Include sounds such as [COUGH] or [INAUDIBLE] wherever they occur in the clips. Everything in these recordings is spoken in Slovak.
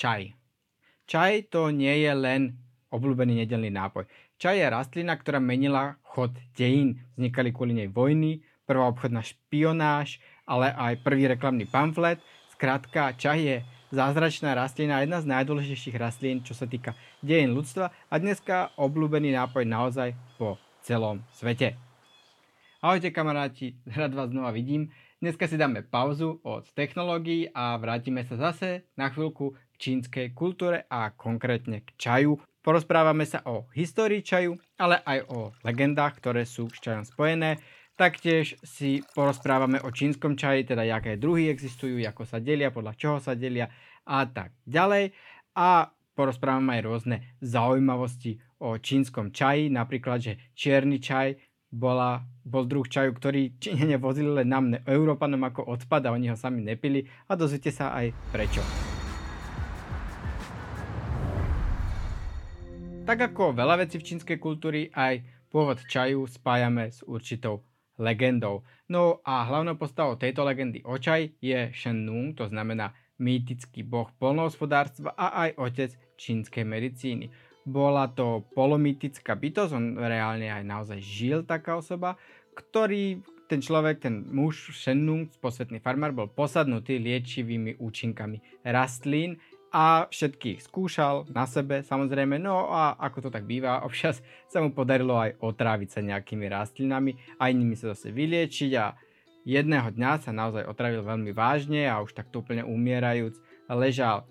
Čaj. Čaj to nie je len obľúbený nedelný nápoj. Čaj je rastlina, ktorá menila chod dejín. Vznikali kvôli nej vojny, prvá obchodná špionáž, ale aj prvý reklamný pamflet. Skrátka, čaj je zázračná rastlina, jedna z najdôležitejších rastlín, čo sa týka dejín ľudstva a dneska obľúbený nápoj naozaj po celom svete. Ahojte kamaráti, rád vás znova vidím. Dneska si dáme pauzu od technológií a vrátime sa zase na chvíľku čínskej kultúre a konkrétne k čaju. Porozprávame sa o histórii čaju, ale aj o legendách, ktoré sú s čajom spojené. Taktiež si porozprávame o čínskom čaji, teda aké druhy existujú, ako sa delia, podľa čoho sa delia a tak ďalej. A porozprávame aj rôzne zaujímavosti o čínskom čaji, napríklad, že čierny čaj bola, bol druh čaju, ktorý Číňania vozili len nám, Európanom ako odpad a oni ho sami nepili a dozviete sa aj prečo. Tak ako veľa vecí v čínskej kultúry, aj pôvod čaju spájame s určitou legendou. No a hlavnou postavou tejto legendy o čaj je Shen Nung, to znamená mýtický boh polnohospodárstva a aj otec čínskej medicíny bola to polomytická bytosť, on reálne aj naozaj žil taká osoba, ktorý ten človek, ten muž Shenung, posvetný farmár, bol posadnutý liečivými účinkami rastlín a všetkých skúšal na sebe samozrejme, no a ako to tak býva, [LAUGHS] občas sa mu podarilo aj otráviť sa nejakými rastlinami a inými sa zase vyliečiť a jedného dňa sa naozaj otravil veľmi vážne a už takto úplne umierajúc ležal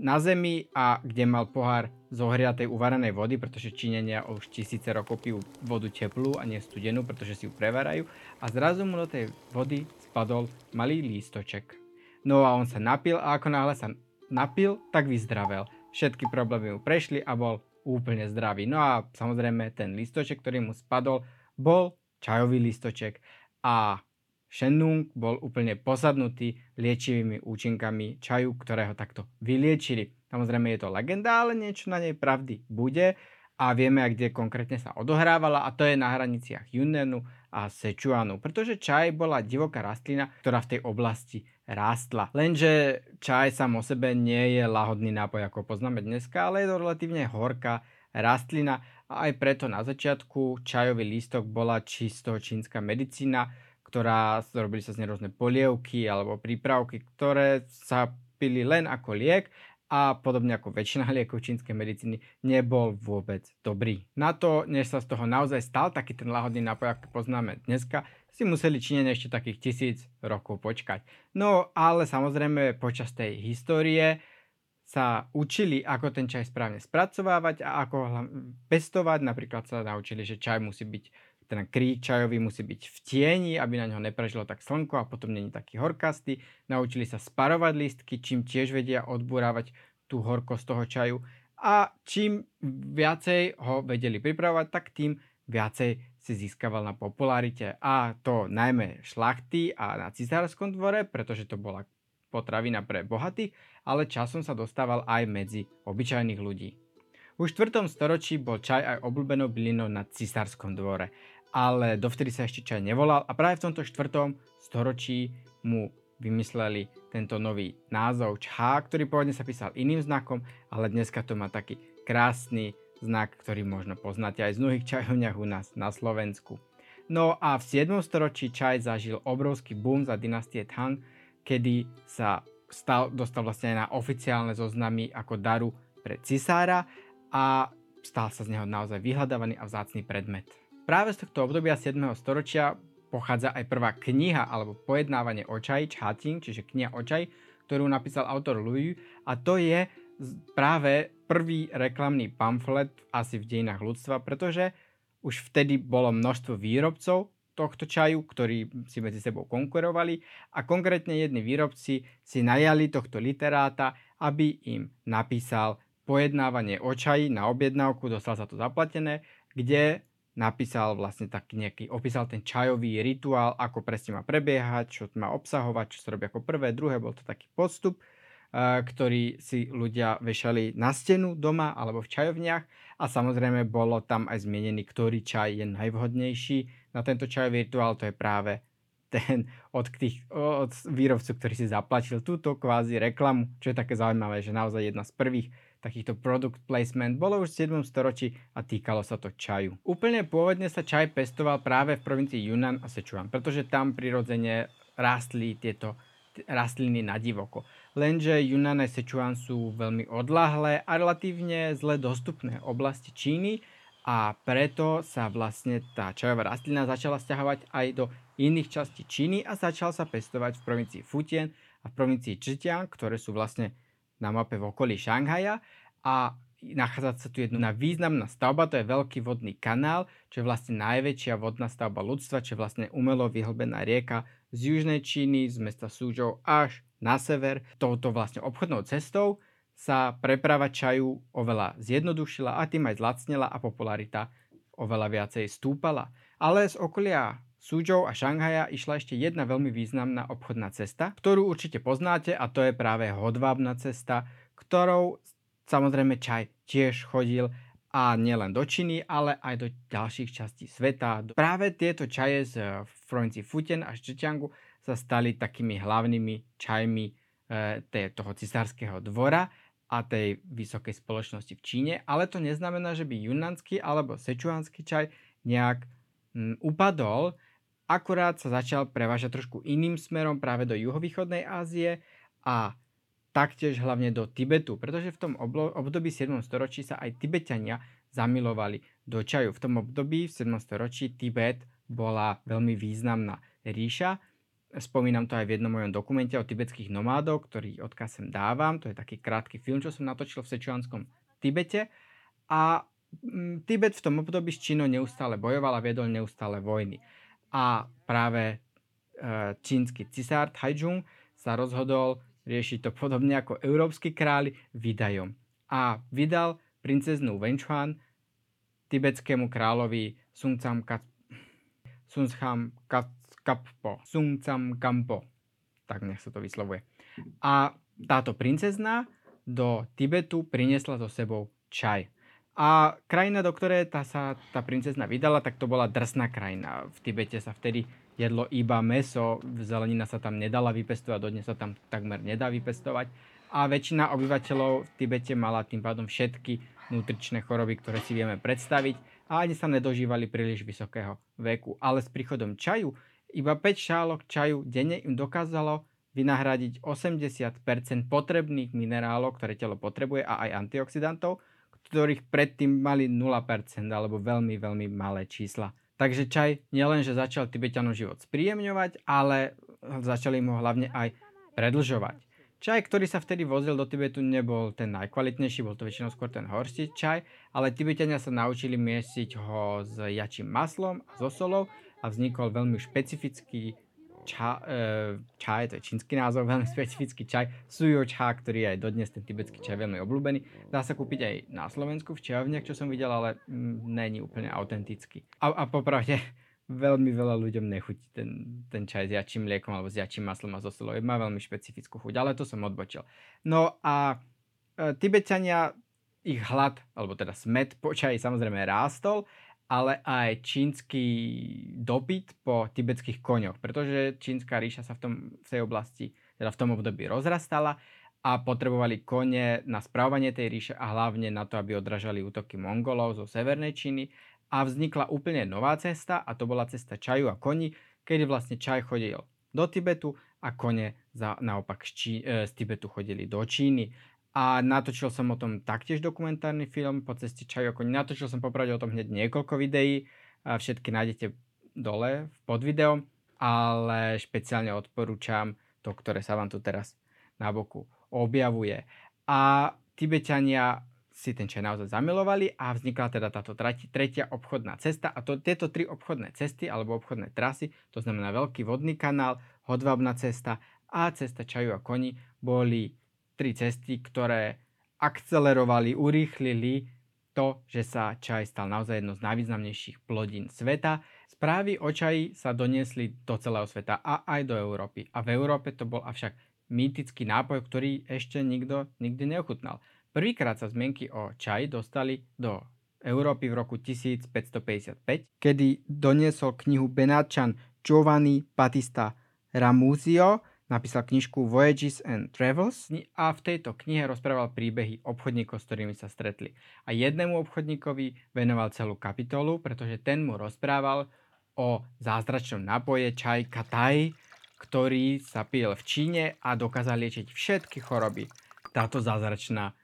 na zemi a kde mal pohár zohriatej uvarenej vody, pretože Číňania už tisíce rokov pijú vodu teplú a nie studenú, pretože si ju prevarajú a zrazu mu do tej vody spadol malý lístoček. No a on sa napil a ako náhle sa napil, tak vyzdravel. Všetky problémy mu prešli a bol úplne zdravý. No a samozrejme ten lístoček, ktorý mu spadol, bol čajový lístoček a Shenung bol úplne posadnutý liečivými účinkami čaju, ktorého takto vyliečili. Samozrejme je to legenda, ale niečo na nej pravdy bude a vieme kde konkrétne sa odohrávala a to je na hraniciach Yunnanu a Sichuanu, pretože čaj bola divoká rastlina, ktorá v tej oblasti rástla. Lenže čaj sám o sebe nie je lahodný nápoj, ako poznáme dneska, ale je to relatívne horká rastlina a aj preto na začiatku čajový lístok bola čisto čínska medicína, ktorá robili sa z nej polievky alebo prípravky, ktoré sa pili len ako liek a podobne ako väčšina liekov čínskej medicíny nebol vôbec dobrý. Na to, než sa z toho naozaj stal taký ten lahodný nápoj, ako poznáme dneska, si museli Číňania ešte takých tisíc rokov počkať. No ale samozrejme počas tej histórie sa učili, ako ten čaj správne spracovávať a ako ho pestovať. Napríklad sa naučili, že čaj musí byť ten krík čajový musí byť v tieni, aby na ňo neprežilo tak slnko a potom není taký horkastý. Naučili sa sparovať listky, čím tiež vedia odburávať tú horkosť toho čaju. A čím viacej ho vedeli pripravovať, tak tým viacej si získaval na popularite. A to najmä šlachty a na cisárskom dvore, pretože to bola potravina pre bohatých, ale časom sa dostával aj medzi obyčajných ľudí. Už v 4. storočí bol čaj aj obľúbenou bylinou na cisárskom dvore ale dovtedy sa ešte čaj nevolal a práve v tomto štvrtom storočí mu vymysleli tento nový názov čhá, ktorý pôvodne sa písal iným znakom, ale dneska to má taký krásny znak, ktorý možno poznáte aj z mnohých čajovniach u nás na Slovensku. No a v 7. storočí čaj zažil obrovský boom za dynastie Tang, kedy sa stal, dostal vlastne aj na oficiálne zoznamy ako daru pre cisára a stal sa z neho naozaj vyhľadávaný a vzácný predmet. Práve z tohto obdobia 7. storočia pochádza aj prvá kniha alebo pojednávanie o čaji, Chating, čiže kniha o čaj, ktorú napísal autor Louis a to je práve prvý reklamný pamflet asi v dejinách ľudstva, pretože už vtedy bolo množstvo výrobcov tohto čaju, ktorí si medzi sebou konkurovali a konkrétne jedni výrobci si najali tohto literáta, aby im napísal pojednávanie o čaji na objednávku, dostal sa to zaplatené, kde napísal vlastne taký nejaký, opísal ten čajový rituál, ako presne má prebiehať, čo má obsahovať, čo sa robí ako prvé, druhé, bol to taký postup, uh, ktorý si ľudia vešali na stenu doma alebo v čajovniach a samozrejme bolo tam aj zmienený, ktorý čaj je najvhodnejší na tento čajový rituál, to je práve ten od, tých, od výrobcu, ktorý si zaplatil túto kvázi reklamu, čo je také zaujímavé, že naozaj jedna z prvých takýchto product placement bolo už v 7. storočí a týkalo sa to čaju. Úplne pôvodne sa čaj pestoval práve v provincii Yunnan a Sichuan, pretože tam prirodzene rástli tieto rastliny na divoko. Lenže Yunnan a Sichuan sú veľmi odlahlé a relatívne zle dostupné oblasti Číny a preto sa vlastne tá čajová rastlina začala stiahovať aj do iných častí Číny a začal sa pestovať v provincii Fujian a v provincii Zhejiang, ktoré sú vlastne na mape v okolí Šanghaja a nachádza sa tu jedna významná stavba, to je veľký vodný kanál, čo je vlastne najväčšia vodná stavba ľudstva, čo je vlastne umelo vyhlbená rieka z južnej Číny, z mesta Súžou až na sever. Touto vlastne obchodnou cestou sa preprava čaju oveľa zjednodušila a tým aj zlacnila a popularita oveľa viacej stúpala. Ale z okolia Suzhou a Šanghaja išla ešte jedna veľmi významná obchodná cesta, ktorú určite poznáte a to je práve hodvábna cesta, ktorou samozrejme čaj tiež chodil a nielen do Číny, ale aj do ďalších častí sveta. Práve tieto čaje z provincii Futen a Zhejiangu sa stali takými hlavnými čajmi e, toho cisárskeho dvora a tej vysokej spoločnosti v Číne, ale to neznamená, že by junanský alebo sečuánsky čaj nejak m, upadol, akurát sa začal prevážať trošku iným smerom práve do juhovýchodnej Ázie a taktiež hlavne do Tibetu, pretože v tom období 7. storočí sa aj Tibetania zamilovali do čaju. V tom období v 7. storočí Tibet bola veľmi významná ríša. Spomínam to aj v jednom mojom dokumente o tibetských nomádoch, ktorý odkaz sem dávam. To je taký krátky film, čo som natočil v Sečuanskom Tibete. A mm, Tibet v tom období s Čínou neustále bojoval a viedol neustále vojny a práve e, čínsky cisár Taizhung sa rozhodol riešiť to podobne ako európsky kráľ vydajom. A vydal princeznú Wenchuan tibetskému kráľovi Sungcam Kat... Sungcam Kappo. Kampo. Tak nech sa to vyslovuje. A táto princezna do Tibetu priniesla so sebou čaj. A krajina, do ktorej tá sa tá princezna vydala, tak to bola drsná krajina. V Tibete sa vtedy jedlo iba meso, zelenina sa tam nedala vypestovať, dodnes sa tam takmer nedá vypestovať. A väčšina obyvateľov v Tibete mala tým pádom všetky nutričné choroby, ktoré si vieme predstaviť a ani sa nedožívali príliš vysokého veku. Ale s príchodom čaju, iba 5 šálok čaju denne im dokázalo vynahradiť 80% potrebných minerálov, ktoré telo potrebuje a aj antioxidantov, ktorých predtým mali 0% alebo veľmi, veľmi malé čísla. Takže čaj nielen, že začal Tibetanom život spríjemňovať, ale začali mu hlavne aj predlžovať. Čaj, ktorý sa vtedy vozil do Tibetu, nebol ten najkvalitnejší, bol to väčšinou skôr ten horší čaj, ale Tibetania sa naučili miesiť ho s jačím maslom a so solou a vznikol veľmi špecifický ča, e, čaj, to je čínsky názov, [LAUGHS] veľmi specifický čaj, sujo ča, ktorý je aj dodnes ten tibetský čaj veľmi obľúbený. Dá sa kúpiť aj na Slovensku v čajovniach, čo som videl, ale mm, není úplne autentický. A, a popravde, [LAUGHS] veľmi veľa ľuďom nechutí ten, ten čaj s jačím mliekom alebo s jačím maslom a so. Má veľmi špecifickú chuť, ale to som odbočil. No a e, Tibetania ich hlad, alebo teda smet po čaji samozrejme rástol, ale aj čínsky dopyt po tibetských koňoch, pretože čínska ríša sa v, tom, v tej oblasti, teda v tom období rozrastala a potrebovali kone na správanie tej ríše a hlavne na to, aby odražali útoky Mongolov zo severnej Číny. A vznikla úplne nová cesta a to bola cesta čaju a koni, kedy vlastne čaj chodil do Tibetu a kone za, naopak z, Čí, e, z Tibetu chodili do Číny a natočil som o tom taktiež dokumentárny film po ceste Čajoko. Natočil som popravde o tom hneď niekoľko videí, a všetky nájdete dole pod videom, ale špeciálne odporúčam to, ktoré sa vám tu teraz na boku objavuje. A Tibetania si ten čaj naozaj zamilovali a vznikla teda táto tretia obchodná cesta a to, tieto tri obchodné cesty alebo obchodné trasy, to znamená veľký vodný kanál, hodvábna cesta a cesta čaju a koni boli tri cesty, ktoré akcelerovali, urýchlili to, že sa čaj stal naozaj jedno z najvýznamnejších plodín sveta. Správy o čaji sa doniesli do celého sveta a aj do Európy. A v Európe to bol avšak mýtický nápoj, ktorý ešte nikto nikdy neochutnal. Prvýkrát sa zmienky o čaji dostali do Európy v roku 1555, kedy doniesol knihu Benáčan Giovanni Battista Ramuzio, napísal knižku Voyages and Travels a v tejto knihe rozprával príbehy obchodníkov, s ktorými sa stretli. A jednému obchodníkovi venoval celú kapitolu, pretože ten mu rozprával o zázračnom nápoje čaj Katai, ktorý sa pil v Číne a dokázal liečiť všetky choroby. Táto zázračná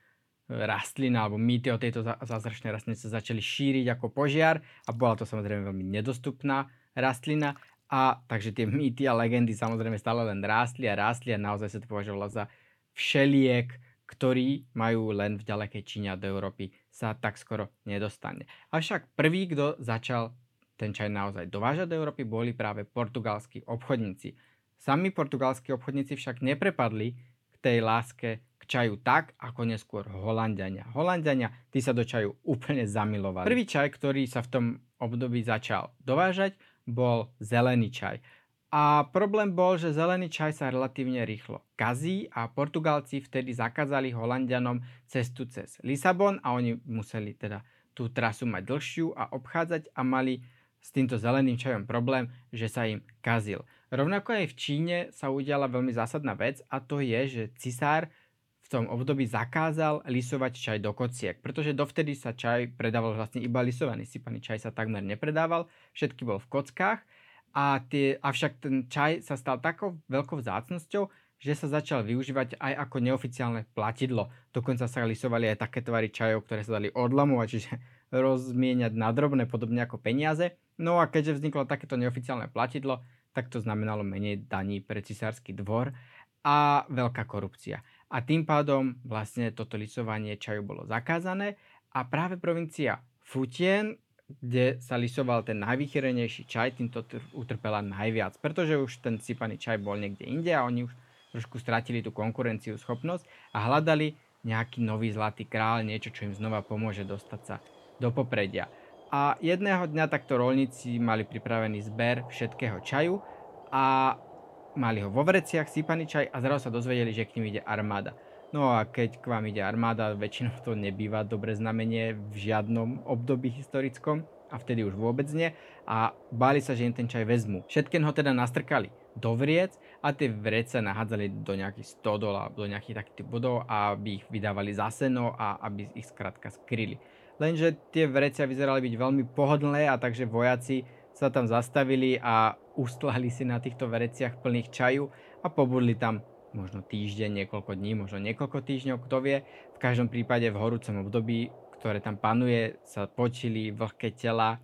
rastlina alebo mýty o tejto zázračnej rastline sa začali šíriť ako požiar a bola to samozrejme veľmi nedostupná rastlina a takže tie mýty a legendy samozrejme stále len rástli a rástli a naozaj sa to považovalo za všeliek, ktorý majú len v ďalekej Číne a do Európy sa tak skoro nedostane. Avšak prvý, kto začal ten čaj naozaj dovážať do Európy, boli práve portugalskí obchodníci. Sami portugalskí obchodníci však neprepadli k tej láske čaju tak, ako neskôr Holandiania. Holandiania, tí sa do čaju úplne zamilovali. Prvý čaj, ktorý sa v tom období začal dovážať, bol zelený čaj. A problém bol, že zelený čaj sa relatívne rýchlo kazí a Portugalci vtedy zakázali Holandianom cestu cez Lisabon a oni museli teda tú trasu mať dlhšiu a obchádzať a mali s týmto zeleným čajom problém, že sa im kazil. Rovnako aj v Číne sa udiala veľmi zásadná vec a to je, že cisár v tom období zakázal lisovať čaj do kociek, pretože dovtedy sa čaj predával vlastne iba lisovaný. Sypaný čaj sa takmer nepredával, všetky bol v kockách a tie, avšak ten čaj sa stal takou veľkou vzácnosťou, že sa začal využívať aj ako neoficiálne platidlo. Dokonca sa lisovali aj také tvary čajov, ktoré sa dali odlamovať, [LAUGHS] čiže rozmieňať na drobné, podobne ako peniaze. No a keďže vzniklo takéto neoficiálne platidlo, tak to znamenalo menej daní pre cisársky dvor a veľká korupcia a tým pádom vlastne toto lisovanie čaju bolo zakázané a práve provincia Futien, kde sa lisoval ten najvychýrenejší čaj, týmto utrpela najviac, pretože už ten sypaný čaj bol niekde inde a oni už trošku stratili tú konkurenciu, schopnosť a hľadali nejaký nový zlatý král, niečo, čo im znova pomôže dostať sa do popredia. A jedného dňa takto rolníci mali pripravený zber všetkého čaju a mali ho vo vreciach, sypaný čaj a zrazu sa dozvedeli, že k ním ide armáda. No a keď k vám ide armáda, väčšinou to nebýva dobre znamenie v žiadnom období historickom a vtedy už vôbec nie a báli sa, že im ten čaj vezmu. Všetkén ho teda nastrkali do vriec a tie vrece nahádzali do nejakých stodol a do nejakých takých bodov, aby ich vydávali za seno a aby ich skrátka skryli. Lenže tie vrecia vyzerali byť veľmi pohodlné a takže vojaci sa tam zastavili a ustlali si na týchto vereciach plných čaju a pobudli tam možno týždeň, niekoľko dní, možno niekoľko týždňov, kto vie. V každom prípade v horúcom období, ktoré tam panuje, sa počili vlhké tela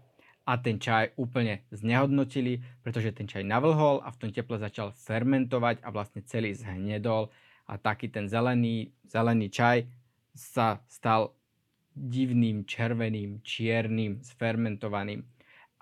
a ten čaj úplne znehodnotili, pretože ten čaj navlhol a v tom teple začal fermentovať a vlastne celý zhnedol a taký ten zelený, zelený čaj sa stal divným, červeným, čiernym, sfermentovaným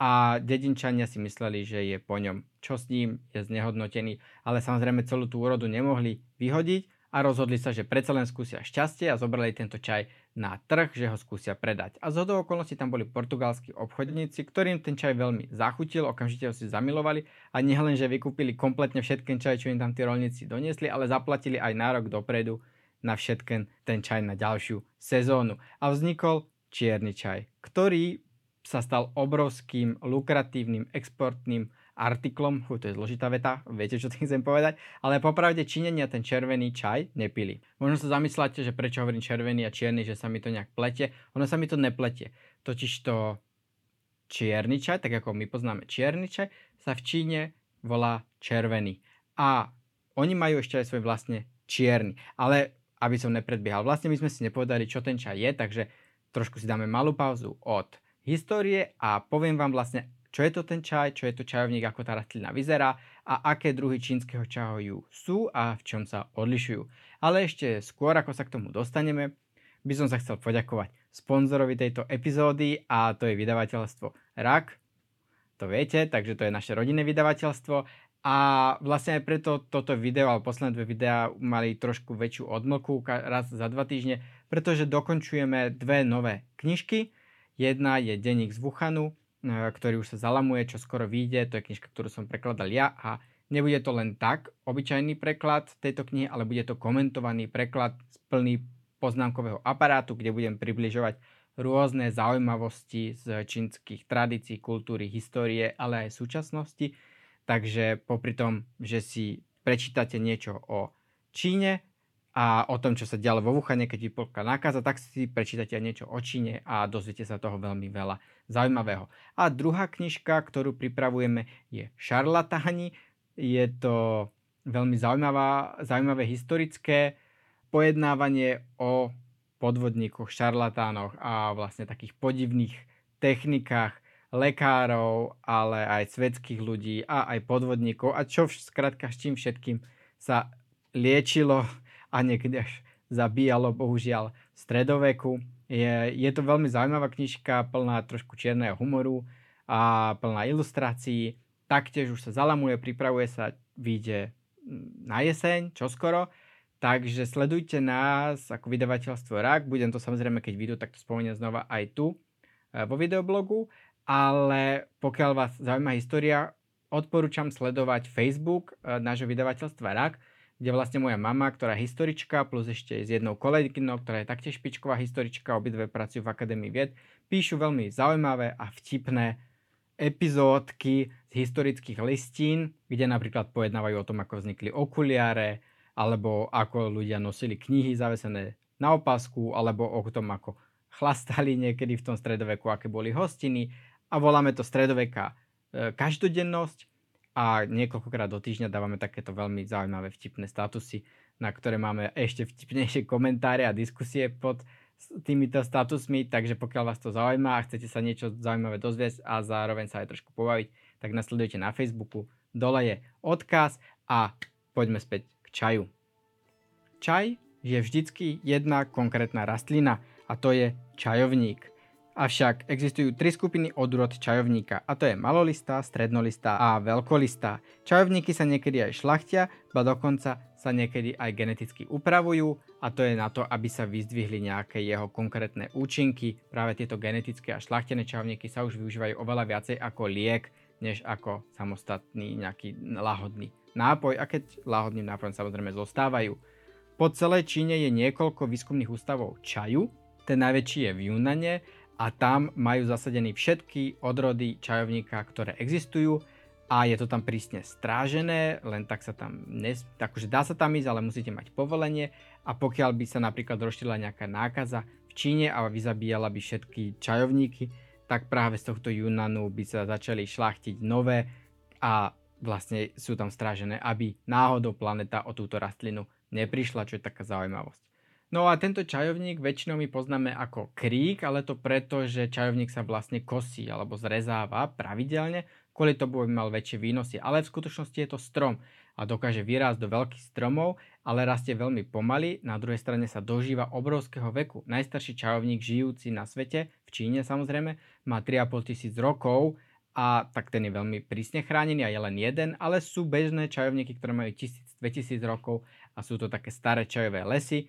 a dedinčania si mysleli, že je po ňom. Čo s ním je znehodnotený, ale samozrejme celú tú úrodu nemohli vyhodiť a rozhodli sa, že predsa len skúsia šťastie a zobrali tento čaj na trh, že ho skúsia predať. A z hodou okolností tam boli portugalskí obchodníci, ktorým ten čaj veľmi zachutil, okamžite ho si zamilovali a nielen, že vykúpili kompletne všetken čaj, čo im tam tí rolníci doniesli, ale zaplatili aj nárok dopredu na všetken ten čaj na ďalšiu sezónu. A vznikol čierny čaj, ktorý sa stal obrovským lukratívnym exportným artiklom, Fú, to je zložitá veta, viete, čo tým chcem povedať, ale popravde Číňania ten červený čaj nepili. Možno sa zamysláte, že prečo hovorím červený a čierny, že sa mi to nejak plete. Ono sa mi to nepletie. Totiž to čierny čaj, tak ako my poznáme čierny čaj, sa v Číne volá červený. A oni majú ešte aj svoj vlastne čierny. Ale aby som nepredbiehal, vlastne my sme si nepovedali, čo ten čaj je, takže trošku si dáme malú pauzu od histórie a poviem vám vlastne, čo je to ten čaj, čo je to čajovník, ako tá rastlina vyzerá a aké druhy čínskeho čaju sú a v čom sa odlišujú. Ale ešte skôr, ako sa k tomu dostaneme, by som sa chcel poďakovať sponzorovi tejto epizódy a to je vydavateľstvo RAK. To viete, takže to je naše rodinné vydavateľstvo a vlastne aj preto toto video, ale posledné dve videá mali trošku väčšiu odmlku raz za dva týždne, pretože dokončujeme dve nové knižky, Jedna je Denník z Wuhanu, e, ktorý už sa zalamuje, čo skoro vyjde. To je knižka, ktorú som prekladal ja a nebude to len tak obyčajný preklad tejto knihy, ale bude to komentovaný preklad z plný poznámkového aparátu, kde budem približovať rôzne zaujímavosti z čínskych tradícií, kultúry, histórie, ale aj súčasnosti. takže popri tom, že si prečítate niečo o Číne a o tom, čo sa dialo vo Wuhane, keď vypukla nákaza, tak si prečítate niečo o Číne a dozviete sa toho veľmi veľa zaujímavého. A druhá knižka, ktorú pripravujeme, je Šarlatáni. Je to veľmi zaujímavá, zaujímavé historické pojednávanie o podvodníkoch, šarlatánoch a vlastne takých podivných technikách lekárov, ale aj svetských ľudí a aj podvodníkov a čo skrátka s čím všetkým sa liečilo a niekedy až zabíjalo bohužiaľ v stredoveku. Je, je to veľmi zaujímavá knižka, plná trošku čierneho humoru a plná ilustrácií. Taktiež už sa zalamuje, pripravuje sa, vyjde na jeseň, čoskoro. Takže sledujte nás ako vydavateľstvo RAK. Budem to samozrejme, keď vyjdu, tak to spomeniem znova aj tu e, vo videoblogu. Ale pokiaľ vás zaujíma história, odporúčam sledovať Facebook e, nášho vydavateľstva RAK, kde vlastne moja mama, ktorá je historička, plus ešte s jednou kolegynou, ktorá je taktiež špičková historička, obidve pracujú v Akadémii vied, píšu veľmi zaujímavé a vtipné epizódky z historických listín, kde napríklad pojednávajú o tom, ako vznikli okuliare, alebo ako ľudia nosili knihy zavesené na opasku, alebo o tom, ako chlastali niekedy v tom stredoveku, aké boli hostiny. A voláme to stredoveká e, každodennosť a niekoľkokrát do týždňa dávame takéto veľmi zaujímavé vtipné statusy, na ktoré máme ešte vtipnejšie komentáre a diskusie pod týmito statusmi, takže pokiaľ vás to zaujíma a chcete sa niečo zaujímavé dozviesť a zároveň sa aj trošku pobaviť, tak nasledujte na Facebooku, dole je odkaz a poďme späť čaju. Čaj je vždycky jedna konkrétna rastlina a to je čajovník. Avšak existujú tri skupiny odrod čajovníka a to je malolistá, strednolistá a veľkolistá. Čajovníky sa niekedy aj šlachtia, ba dokonca sa niekedy aj geneticky upravujú a to je na to, aby sa vyzdvihli nejaké jeho konkrétne účinky. Práve tieto genetické a šlachtené čajovníky sa už využívajú oveľa viacej ako liek, než ako samostatný nejaký lahodný nápoj a keď láhodným nápojom samozrejme zostávajú. Po celej Číne je niekoľko výskumných ústavov čaju, ten najväčší je v Junane a tam majú zasadený všetky odrody čajovníka, ktoré existujú a je to tam prísne strážené, len tak sa tam, nes... akože dá sa tam ísť, ale musíte mať povolenie a pokiaľ by sa napríklad rozšírila nejaká nákaza v Číne a vyzabíjala by všetky čajovníky, tak práve z tohto Junanu by sa začali šlachtiť nové a vlastne sú tam strážené, aby náhodou planeta o túto rastlinu neprišla, čo je taká zaujímavosť. No a tento čajovník väčšinou my poznáme ako krík, ale to preto, že čajovník sa vlastne kosí alebo zrezáva pravidelne, kvôli tomu by mal väčšie výnosy. Ale v skutočnosti je to strom a dokáže vyrásť do veľkých stromov, ale rastie veľmi pomaly, na druhej strane sa dožíva obrovského veku. Najstarší čajovník žijúci na svete, v Číne samozrejme, má 3,5 tisíc rokov a tak ten je veľmi prísne chránený a je len jeden, ale sú bežné čajovníky, ktoré majú 1000-2000 rokov a sú to také staré čajové lesy,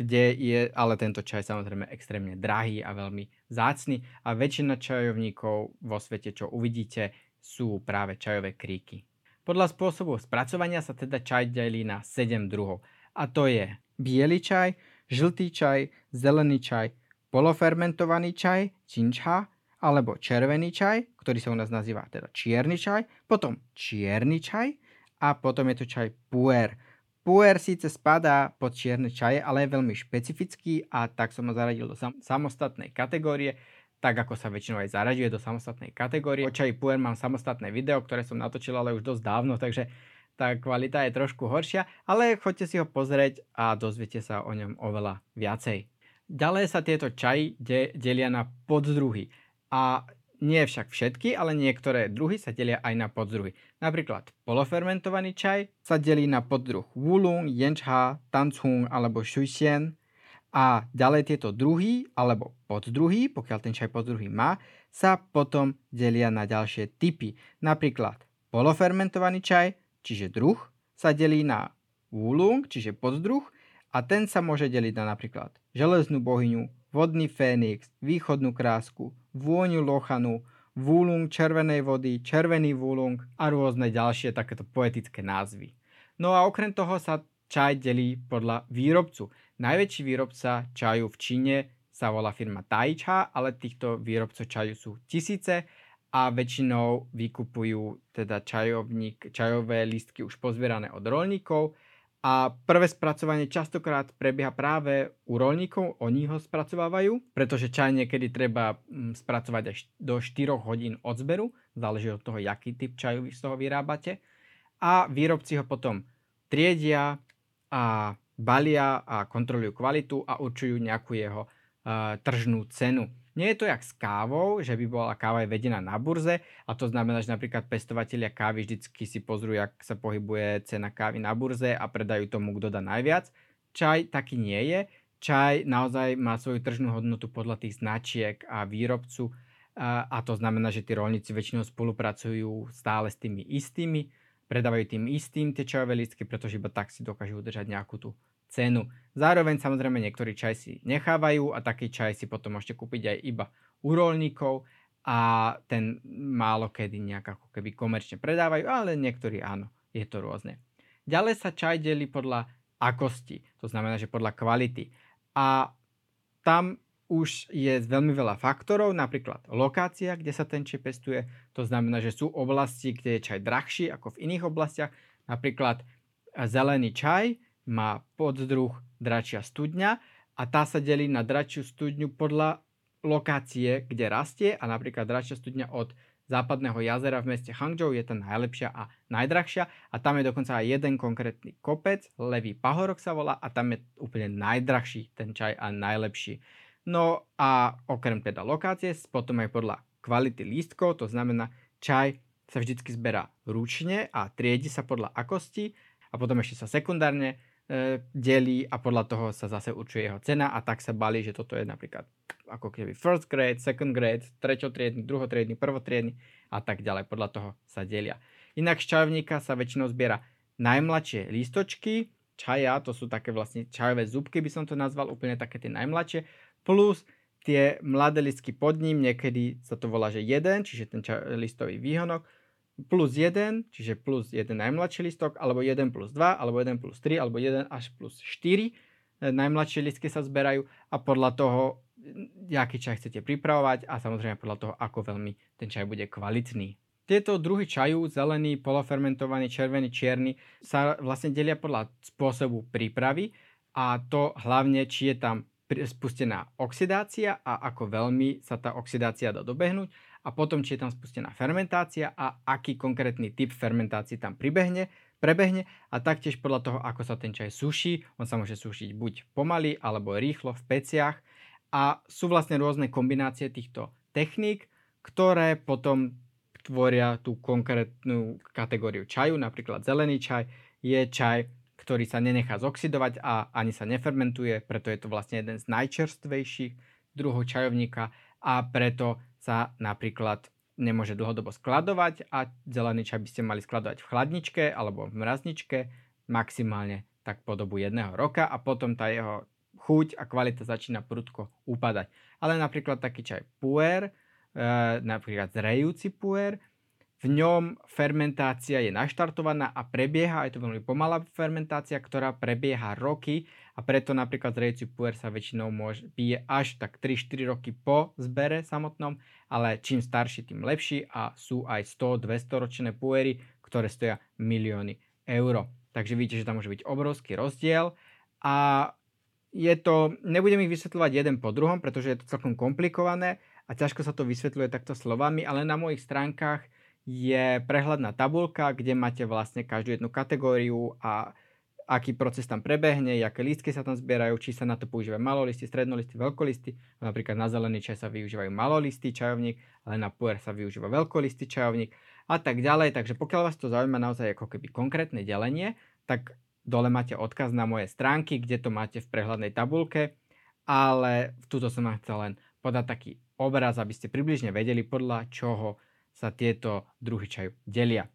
kde je ale tento čaj samozrejme extrémne drahý a veľmi zácny a väčšina čajovníkov vo svete, čo uvidíte, sú práve čajové kríky. Podľa spôsobu spracovania sa teda čaj delí na 7 druhov a to je biely čaj, žltý čaj, zelený čaj, polofermentovaný čaj, činčha, alebo červený čaj, ktorý sa u nás nazýva teda čierny čaj, potom čierny čaj a potom je tu čaj puer. Puer síce spadá pod čierne čaje, ale je veľmi špecifický a tak som ho zaradil do sam- samostatnej kategórie, tak ako sa väčšinou aj zaraďuje do samostatnej kategórie. O čaji puer mám samostatné video, ktoré som natočil ale už dosť dávno, takže tá kvalita je trošku horšia, ale choďte si ho pozrieť a dozviete sa o ňom oveľa viacej. Ďalej sa tieto čaji de- delia na poddruhy. A nie však všetky, ale niektoré druhy sa delia aj na poddruhy. Napríklad polofermentovaný čaj sa delí na poddruh Wulung, Yencha, Tanchung alebo Shuxian. A ďalej tieto druhy alebo poddruhy, pokiaľ ten čaj poddruhy má, sa potom delia na ďalšie typy. Napríklad polofermentovaný čaj, čiže druh, sa delí na Wulung, čiže poddruh, a ten sa môže deliť na napríklad železnú bohyňu, vodný fénix, východnú krásku, vôňu lochanu, vúlung červenej vody, červený vúlung a rôzne ďalšie takéto poetické názvy. No a okrem toho sa čaj delí podľa výrobcu. Najväčší výrobca čaju v Číne sa volá firma Taicha, ale týchto výrobcov čaju sú tisíce a väčšinou vykupujú teda čajovník, čajové listky už pozbierané od rolníkov a prvé spracovanie častokrát prebieha práve u rolníkov, oni ho spracovávajú, pretože čaj niekedy treba mm, spracovať až do 4 hodín od zberu, záleží od toho, aký typ čaju vy z toho vyrábate. A výrobci ho potom triedia a balia a kontrolujú kvalitu a určujú nejakú jeho uh, tržnú cenu. Nie je to jak s kávou, že by bola káva vedená na burze a to znamená, že napríklad pestovatelia kávy vždycky si pozrú, jak sa pohybuje cena kávy na burze a predajú tomu, kto dá najviac. Čaj taký nie je. Čaj naozaj má svoju tržnú hodnotu podľa tých značiek a výrobcu a to znamená, že tí rolníci väčšinou spolupracujú stále s tými istými, predávajú tým istým tie čajové lístky, pretože iba tak si dokážu udržať nejakú tú cenu. Zároveň samozrejme niektorí čaj si nechávajú a taký čaj si potom môžete kúpiť aj iba u rolníkov a ten málo kedy nejak ako keby komerčne predávajú, ale niektorí áno, je to rôzne. Ďalej sa čaj delí podľa akosti, to znamená, že podľa kvality. A tam už je veľmi veľa faktorov, napríklad lokácia, kde sa ten čaj pestuje, to znamená, že sú oblasti, kde je čaj drahší ako v iných oblastiach, napríklad zelený čaj má poddruh dračia studňa a tá sa delí na dračiu studňu podľa lokácie, kde rastie a napríklad dračia studňa od západného jazera v meste Hangzhou je tá najlepšia a najdrahšia a tam je dokonca aj jeden konkrétny kopec, Levý pahorok sa volá a tam je úplne najdrahší ten čaj a najlepší. No a okrem teda lokácie, potom aj podľa kvality lístkov, to znamená čaj sa vždy zberá ručne a triedi sa podľa akosti a potom ešte sa sekundárne delí a podľa toho sa zase určuje jeho cena a tak sa balí, že toto je napríklad ako keby first grade, second grade, treťotriedny, druhotriedny, prvotriedny a tak ďalej. Podľa toho sa delia. Inak z čajovníka sa väčšinou zbiera najmladšie lístočky, čaja, to sú také vlastne čajové zubky, by som to nazval, úplne také tie najmladšie, plus tie mladé listky pod ním, niekedy sa to volá, že jeden, čiže ten čaj, listový výhonok, plus 1, čiže plus 1 najmladší listok, alebo 1 plus 2, alebo 1 plus 3, alebo 1 až plus 4 e, najmladšie listky sa zberajú a podľa toho, aký čaj chcete pripravovať a samozrejme podľa toho, ako veľmi ten čaj bude kvalitný. Tieto druhy čaju, zelený, polofermentovaný, červený, čierny, sa vlastne delia podľa spôsobu prípravy a to hlavne, či je tam spustená oxidácia a ako veľmi sa tá oxidácia dá dobehnúť a potom či je tam spustená fermentácia a aký konkrétny typ fermentácie tam pribehne, prebehne. A taktiež podľa toho, ako sa ten čaj suší, on sa môže sušiť buď pomaly alebo rýchlo v peciach. A sú vlastne rôzne kombinácie týchto techník, ktoré potom tvoria tú konkrétnu kategóriu čaju, napríklad zelený čaj je čaj, ktorý sa nenechá zoxidovať a ani sa nefermentuje, preto je to vlastne jeden z najčerstvejších druhov čajovníka a preto sa napríklad nemôže dlhodobo skladovať a zelený čaj by ste mali skladovať v chladničke alebo v mrazničke maximálne tak po dobu jedného roka a potom tá jeho chuť a kvalita začína prudko upadať. Ale napríklad taký čaj puer, e, napríklad zrejúci puer, v ňom fermentácia je naštartovaná a prebieha, je to veľmi pomalá fermentácia, ktorá prebieha roky a preto napríklad zrejúci puer sa väčšinou môže, pije až tak 3-4 roky po zbere samotnom, ale čím starší, tým lepší a sú aj 100-200 ročné puery, ktoré stoja milióny eur. Takže vidíte, že tam môže byť obrovský rozdiel a je to, nebudem ich vysvetľovať jeden po druhom, pretože je to celkom komplikované a ťažko sa to vysvetľuje takto slovami, ale na mojich stránkach je prehľadná tabulka, kde máte vlastne každú jednu kategóriu a aký proces tam prebehne, aké lístky sa tam zbierajú, či sa na to používajú malolisty, strednolisty, veľkolisty. Napríklad na zelený čaj sa využívajú malolistý čajovník, ale na puer sa využíva veľkolistý čajovník a tak ďalej. Takže pokiaľ vás to zaujíma naozaj ako keby konkrétne delenie, tak dole máte odkaz na moje stránky, kde to máte v prehľadnej tabulke, ale túto som vám chcel len podať taký obraz, aby ste približne vedeli, podľa čoho sa tieto druhy čaju delia.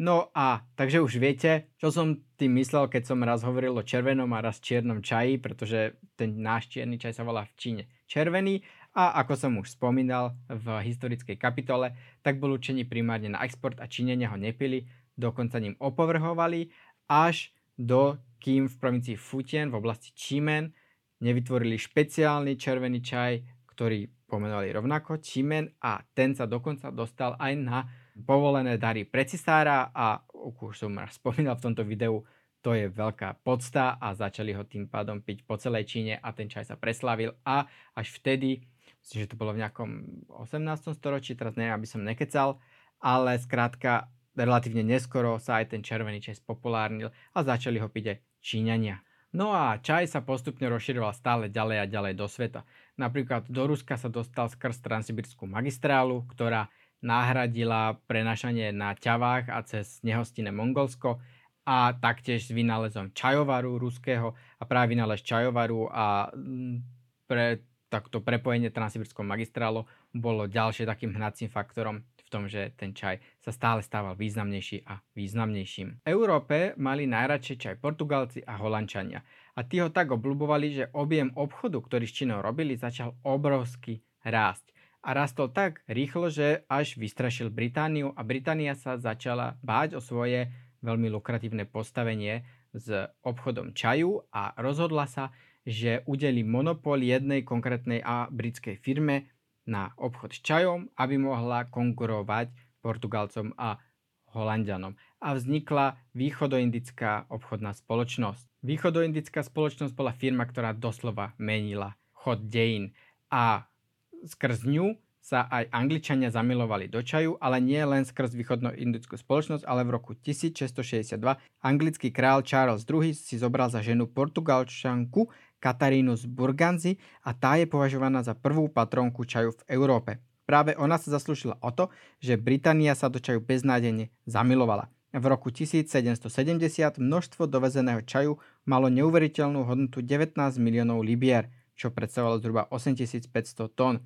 No a takže už viete, čo som tým myslel, keď som raz hovoril o červenom a raz čiernom čaji, pretože ten náš čierny čaj sa volá v Číne červený. A ako som už spomínal v historickej kapitole, tak bol určený primárne na export a Číňania ho nepili, dokonca ním opovrhovali, až do kým v provincii Futien v oblasti Čímen nevytvorili špeciálny červený čaj, ktorý pomenovali rovnako Čimen a ten sa dokonca dostal aj na povolené dary pre cisára a už som [LAUGHS] spomínal v tomto videu, to je veľká podsta a začali ho tým pádom piť po celej Číne a ten čaj sa preslavil a až vtedy, myslím, že to bolo v nejakom 18. storočí, teraz neviem, aby som nekecal, ale skrátka relatívne neskoro sa aj ten červený čaj spopulárnil a začali ho piť aj Číňania. No a čaj sa postupne rozširoval stále ďalej a ďalej do sveta. Napríklad do Ruska sa dostal skrz Transsibirskú magistrálu, ktorá nahradila prenašanie na ťavách a cez nehostinné Mongolsko a taktiež s vynálezom čajovaru ruského a práve vynález čajovaru a mm, pre takto prepojenie Transsibirskou magistrálu bolo ďalšie takým hnacím faktorom tom, že ten čaj sa stále stával významnejší a významnejším. V Európe mali najradšej čaj Portugalci a Holandčania a tí ho tak obľubovali, že objem obchodu, ktorý s Čínou robili, začal obrovsky rásť. A rastol tak rýchlo, že až vystrašil Britániu a Británia sa začala báť o svoje veľmi lukratívne postavenie s obchodom čaju a rozhodla sa, že udelí monopol jednej konkrétnej a britskej firme na obchod s čajom, aby mohla konkurovať Portugalcom a Holandianom. A vznikla východoindická obchodná spoločnosť. Východoindická spoločnosť bola firma, ktorá doslova menila chod dejín. A skrz ňu sa aj Angličania zamilovali do čaju, ale nie len skrz východnoindickú spoločnosť, ale v roku 1662 anglický král Charles II si zobral za ženu portugalčanku Katarínu z Burganzy a tá je považovaná za prvú patronku čaju v Európe. Práve ona sa zaslúžila o to, že Británia sa do čaju beznádejne zamilovala. V roku 1770 množstvo dovezeného čaju malo neuveriteľnú hodnotu 19 miliónov libier, čo predstavovalo zhruba 8500 tón.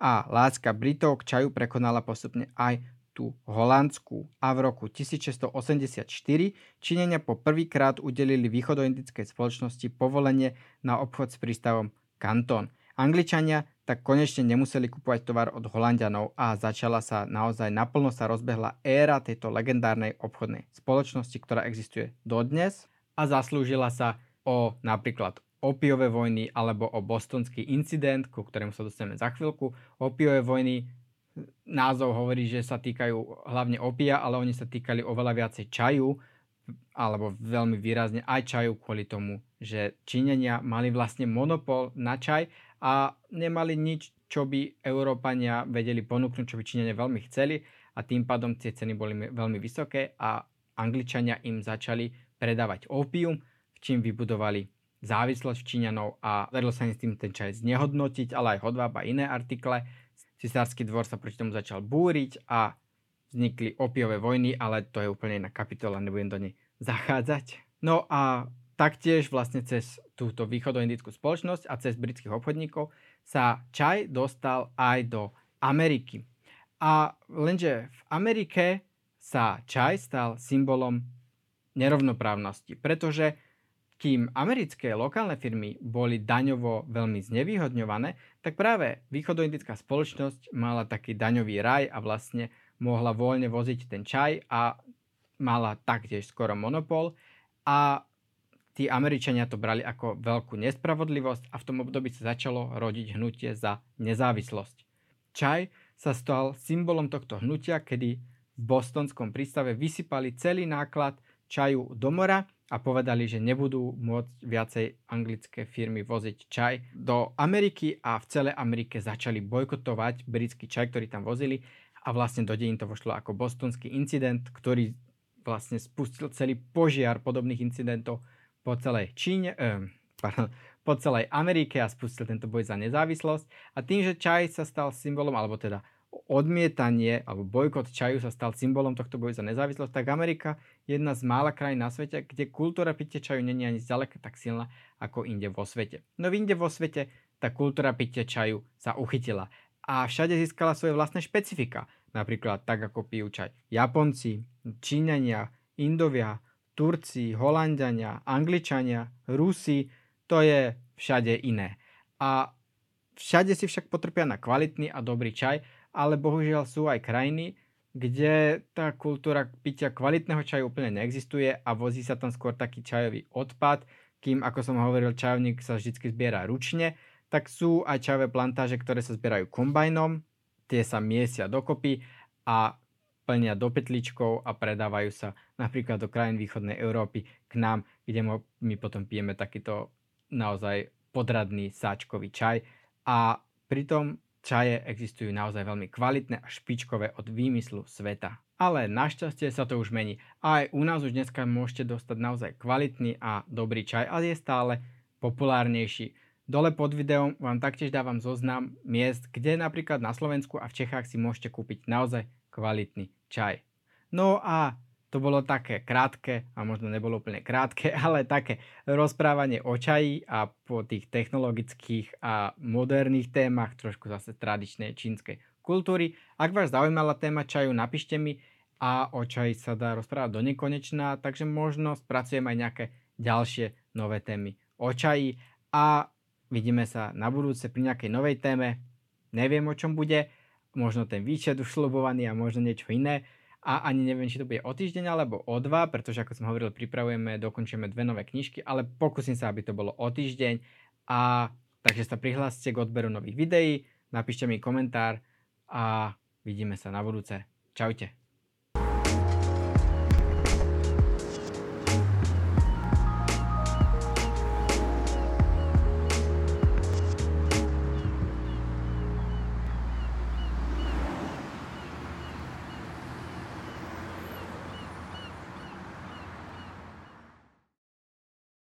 A láska Britov k čaju prekonala postupne aj tú holandskú a v roku 1684 Číňania po prvýkrát udelili východoindickej spoločnosti povolenie na obchod s prístavom Kanton. Angličania tak konečne nemuseli kupovať tovar od Holandianov a začala sa naozaj naplno sa rozbehla éra tejto legendárnej obchodnej spoločnosti, ktorá existuje dodnes a zaslúžila sa o napríklad opiové vojny alebo o bostonský incident, ku ktorému sa dostaneme za chvíľku. Opiové vojny názov hovorí, že sa týkajú hlavne opia, ale oni sa týkali oveľa viacej čaju, alebo veľmi výrazne aj čaju kvôli tomu, že Číňania mali vlastne monopol na čaj a nemali nič, čo by Európania vedeli ponúknuť, čo by Číňania veľmi chceli a tým pádom tie ceny boli veľmi vysoké a Angličania im začali predávať opium, v čím vybudovali závislosť Číňanov a vedlo sa im s tým ten čaj znehodnotiť, ale aj hodváb a iné artikle Cisársky dvor sa proti tomu začal búriť a vznikli opiové vojny, ale to je úplne iná kapitola, nebudem do nej zachádzať. No a taktiež vlastne cez túto východoindickú spoločnosť a cez britských obchodníkov sa čaj dostal aj do Ameriky. A lenže v Amerike sa čaj stal symbolom nerovnoprávnosti, pretože kým americké lokálne firmy boli daňovo veľmi znevýhodňované, tak práve východoindická spoločnosť mala taký daňový raj a vlastne mohla voľne voziť ten čaj a mala taktiež skoro monopol a tí Američania to brali ako veľkú nespravodlivosť a v tom období sa začalo rodiť hnutie za nezávislosť. Čaj sa stal symbolom tohto hnutia, kedy v bostonskom prístave vysypali celý náklad čaju do mora a povedali, že nebudú môcť viacej anglické firmy voziť čaj do Ameriky a v celej Amerike začali bojkotovať britský čaj, ktorý tam vozili. A vlastne do dejín to vošlo ako bostonský incident, ktorý vlastne spustil celý požiar podobných incidentov po celej Číne, eh, pardon, po celej Amerike a spustil tento boj za nezávislosť. A tým, že čaj sa stal symbolom, alebo teda odmietanie alebo bojkot čaju sa stal symbolom tohto boju za nezávislosť, tak Amerika je jedna z mála krajín na svete, kde kultúra pitia čaju není ani zďaleka tak silná ako inde vo svete. No inde vo svete tá kultúra pitia čaju sa uchytila a všade získala svoje vlastné špecifika. Napríklad tak, ako pijú čaj Japonci, Číňania, Indovia, Turci, Holandiania, Angličania, Rusi, to je všade iné. A všade si však potrpia na kvalitný a dobrý čaj, ale bohužiaľ sú aj krajiny, kde tá kultúra pitia kvalitného čaju úplne neexistuje a vozí sa tam skôr taký čajový odpad, kým, ako som hovoril, čajovník sa vždy zbiera ručne, tak sú aj čajové plantáže, ktoré sa zbierajú kombajnom, tie sa miesia dokopy a plnia do petličkov a predávajú sa napríklad do krajín východnej Európy k nám, kde my potom pijeme takýto naozaj podradný sáčkový čaj. A pritom čaje existujú naozaj veľmi kvalitné a špičkové od výmyslu sveta. Ale našťastie sa to už mení. A aj u nás už dneska môžete dostať naozaj kvalitný a dobrý čaj, ale je stále populárnejší. Dole pod videom vám taktiež dávam zoznam miest, kde napríklad na Slovensku a v Čechách si môžete kúpiť naozaj kvalitný čaj. No a to bolo také krátke, a možno nebolo úplne krátke, [LAUGHS] ale také rozprávanie o čaji a po tých technologických a moderných témach, trošku zase tradičnej čínskej kultúry. Ak vás zaujímala téma čaju, napíšte mi a o čaji sa dá rozprávať do nekonečná, takže možno spracujem aj nejaké ďalšie nové témy o čaji a vidíme sa na budúce pri nejakej novej téme. Neviem o čom bude, možno ten výčet už slubovaný a možno niečo iné a ani neviem, či to bude o týždeň alebo o dva, pretože ako som hovoril, pripravujeme, dokončíme dve nové knižky, ale pokúsim sa, aby to bolo o týždeň a takže sa prihláste k odberu nových videí, napíšte mi komentár a vidíme sa na budúce. Čaute.